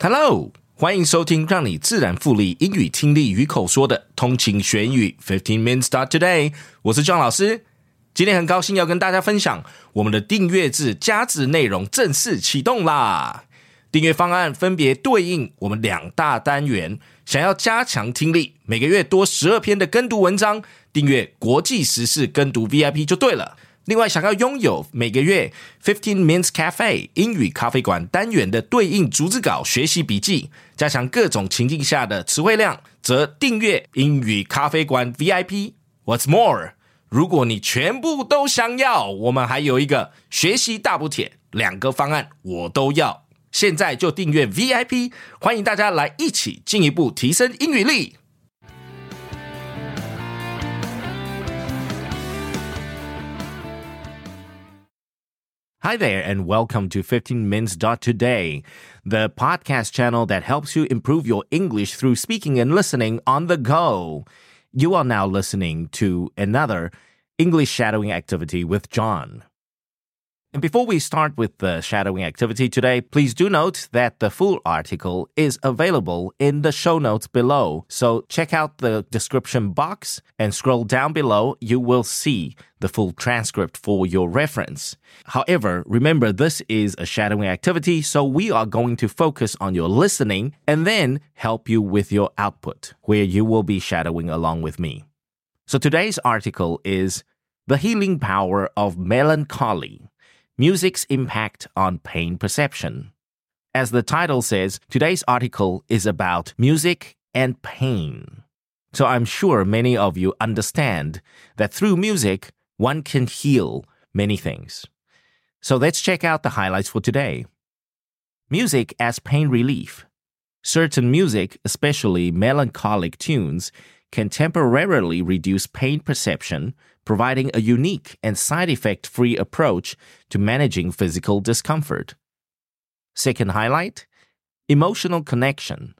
Hello，欢迎收听让你自然复利英语听力与口说的通勤学英语 Fifteen Minutes Start Today。我是庄老师，今天很高兴要跟大家分享我们的订阅制加值内容正式启动啦！订阅方案分别对应我们两大单元，想要加强听力，每个月多十二篇的跟读文章，订阅国际时事跟读 VIP 就对了。另外，想要拥有每个月 Fifteen Minutes Cafe 英语咖啡馆单元的对应逐字稿学习笔记，加强各种情境下的词汇量，则订阅英语咖啡馆 VIP。What's more？如果你全部都想要，我们还有一个学习大补帖，两个方案我都要。现在就订阅 VIP，欢迎大家来一起进一步提升英语力。Hi there, and welcome to 15 Minutes Today, the podcast channel that helps you improve your English through speaking and listening on the go. You are now listening to another English shadowing activity with John. And before we start with the shadowing activity today, please do note that the full article is available in the show notes below. So check out the description box and scroll down below. You will see the full transcript for your reference. However, remember this is a shadowing activity, so we are going to focus on your listening and then help you with your output, where you will be shadowing along with me. So today's article is The Healing Power of Melancholy Music's Impact on Pain Perception. As the title says, today's article is about music and pain. So I'm sure many of you understand that through music, one can heal many things. So let's check out the highlights for today. Music as pain relief. Certain music, especially melancholic tunes, can temporarily reduce pain perception, providing a unique and side effect free approach to managing physical discomfort. Second highlight emotional connection.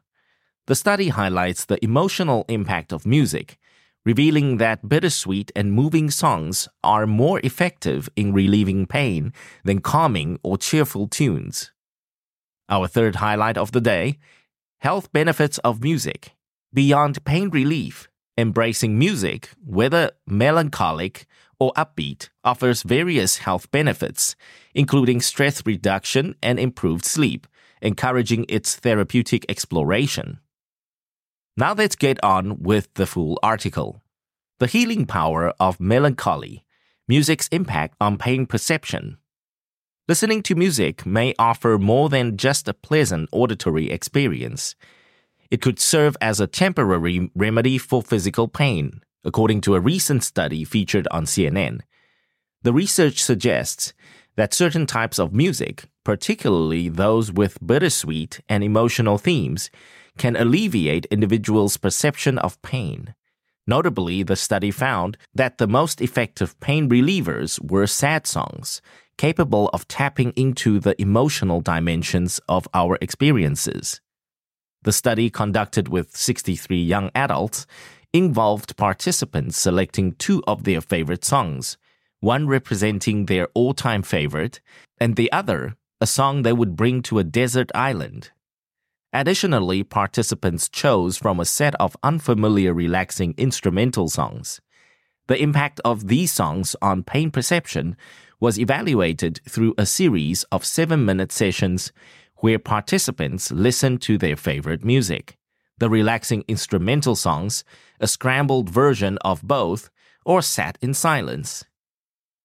The study highlights the emotional impact of music, revealing that bittersweet and moving songs are more effective in relieving pain than calming or cheerful tunes. Our third highlight of the day health benefits of music. Beyond pain relief, embracing music, whether melancholic or upbeat, offers various health benefits, including stress reduction and improved sleep, encouraging its therapeutic exploration. Now let's get on with the full article. The healing power of melancholy, music's impact on pain perception. Listening to music may offer more than just a pleasant auditory experience. It could serve as a temporary remedy for physical pain, according to a recent study featured on CNN. The research suggests that certain types of music, particularly those with bittersweet and emotional themes, can alleviate individuals' perception of pain. Notably, the study found that the most effective pain relievers were sad songs, capable of tapping into the emotional dimensions of our experiences. The study, conducted with 63 young adults, involved participants selecting two of their favorite songs, one representing their all time favorite, and the other a song they would bring to a desert island. Additionally, participants chose from a set of unfamiliar, relaxing instrumental songs. The impact of these songs on pain perception was evaluated through a series of seven minute sessions where participants listened to their favorite music, the relaxing instrumental songs, a scrambled version of both, or sat in silence.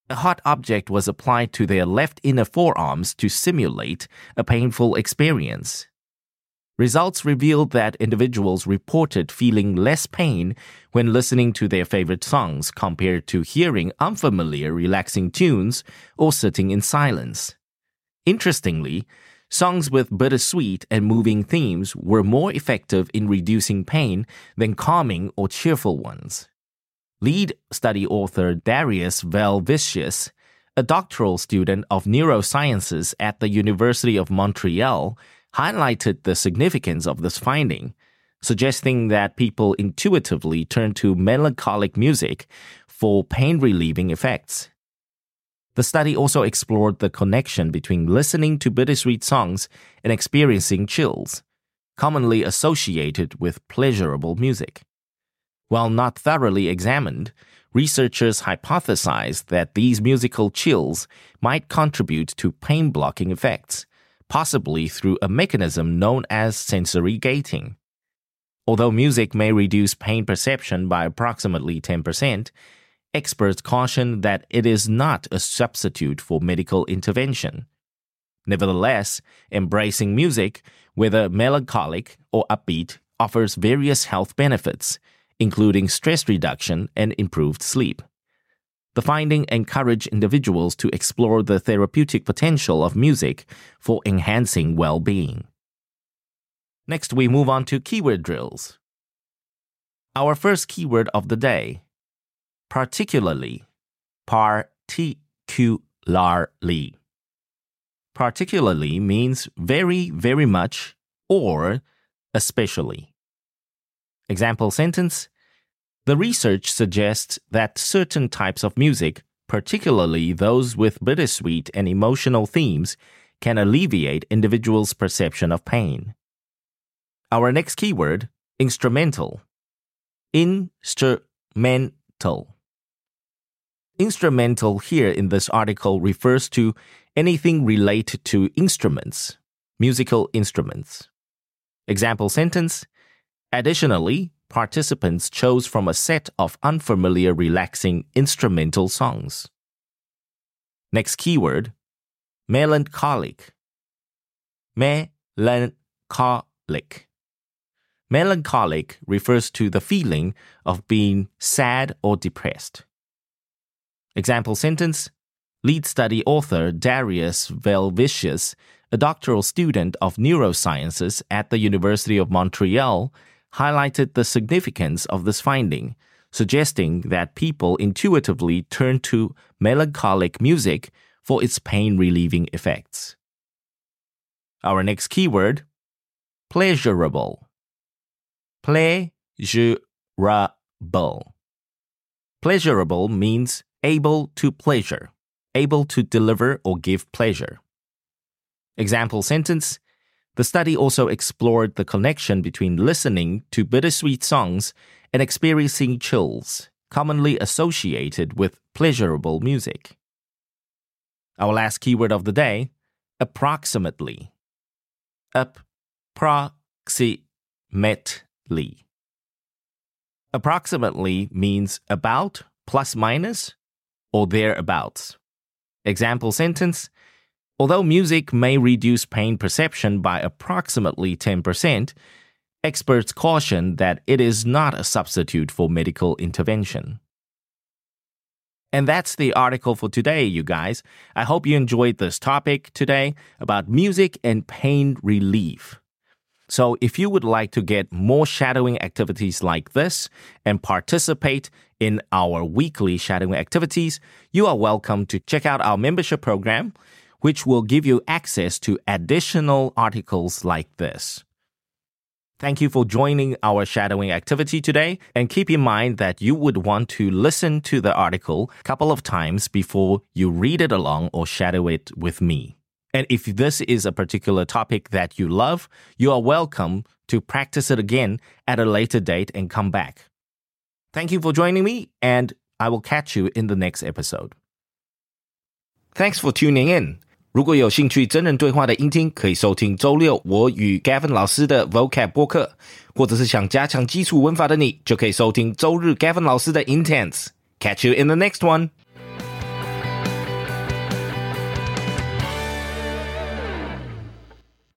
A hot object was applied to their left inner forearms to simulate a painful experience. Results revealed that individuals reported feeling less pain when listening to their favorite songs compared to hearing unfamiliar, relaxing tunes or sitting in silence. Interestingly, songs with bittersweet and moving themes were more effective in reducing pain than calming or cheerful ones. Lead study author Darius Valevicius, a doctoral student of neurosciences at the University of Montreal, highlighted the significance of this finding, suggesting that people intuitively turn to melancholic music for pain relieving effects. The study also explored the connection between listening to bittersweet songs and experiencing chills, commonly associated with pleasurable music. While not thoroughly examined, researchers hypothesized that these musical chills might contribute to pain blocking effects, possibly through a mechanism known as sensory gating. Although music may reduce pain perception by approximately 10%, experts caution that it is not a substitute for medical intervention. Nevertheless, embracing music, whether melancholic or upbeat, offers various health benefits, including stress reduction and improved sleep. The finding encouraged individuals to explore the therapeutic potential of music for enhancing well being. Next, we move on to keyword drills. Our first keyword of the day particularly, particularly. Particularly means very, very much, or especially. Example sentence The research suggests that certain types of music, particularly those with bittersweet and emotional themes, can alleviate individuals' perception of pain. Our next keyword, instrumental. Instrumental. Instrumental here in this article refers to anything related to instruments, musical instruments. Example sentence Additionally, participants chose from a set of unfamiliar, relaxing instrumental songs. Next keyword melancholic. Melancholic. Melancholic refers to the feeling of being sad or depressed. Example sentence Lead study author Darius Valevicius, a doctoral student of neurosciences at the University of Montreal, highlighted the significance of this finding, suggesting that people intuitively turn to melancholic music for its pain relieving effects. Our next keyword pleasurable. Pleasurable. Pleasurable means able to pleasure, able to deliver or give pleasure. Example sentence The study also explored the connection between listening to bittersweet songs and experiencing chills, commonly associated with pleasurable music. Our last keyword of the day approximately. Approximately. Means about, plus minus, or thereabouts. Example sentence Although music may reduce pain perception by approximately 10%, experts caution that it is not a substitute for medical intervention. And that's the article for today, you guys. I hope you enjoyed this topic today about music and pain relief. So, if you would like to get more shadowing activities like this and participate in our weekly shadowing activities, you are welcome to check out our membership program, which will give you access to additional articles like this. Thank you for joining our shadowing activity today, and keep in mind that you would want to listen to the article a couple of times before you read it along or shadow it with me. And if this is a particular topic that you love, you are welcome to practice it again at a later date and come back. Thank you for joining me, and I will catch you in the next episode. Thanks for tuning in. 如果有兴趣真人对话的音听，可以收听周六我与 Gavin 老师的 Vocab 播客，或者是想加强基础文法的你，就可以收听周日 Gavin 老师的 Intense。Catch you in the next one.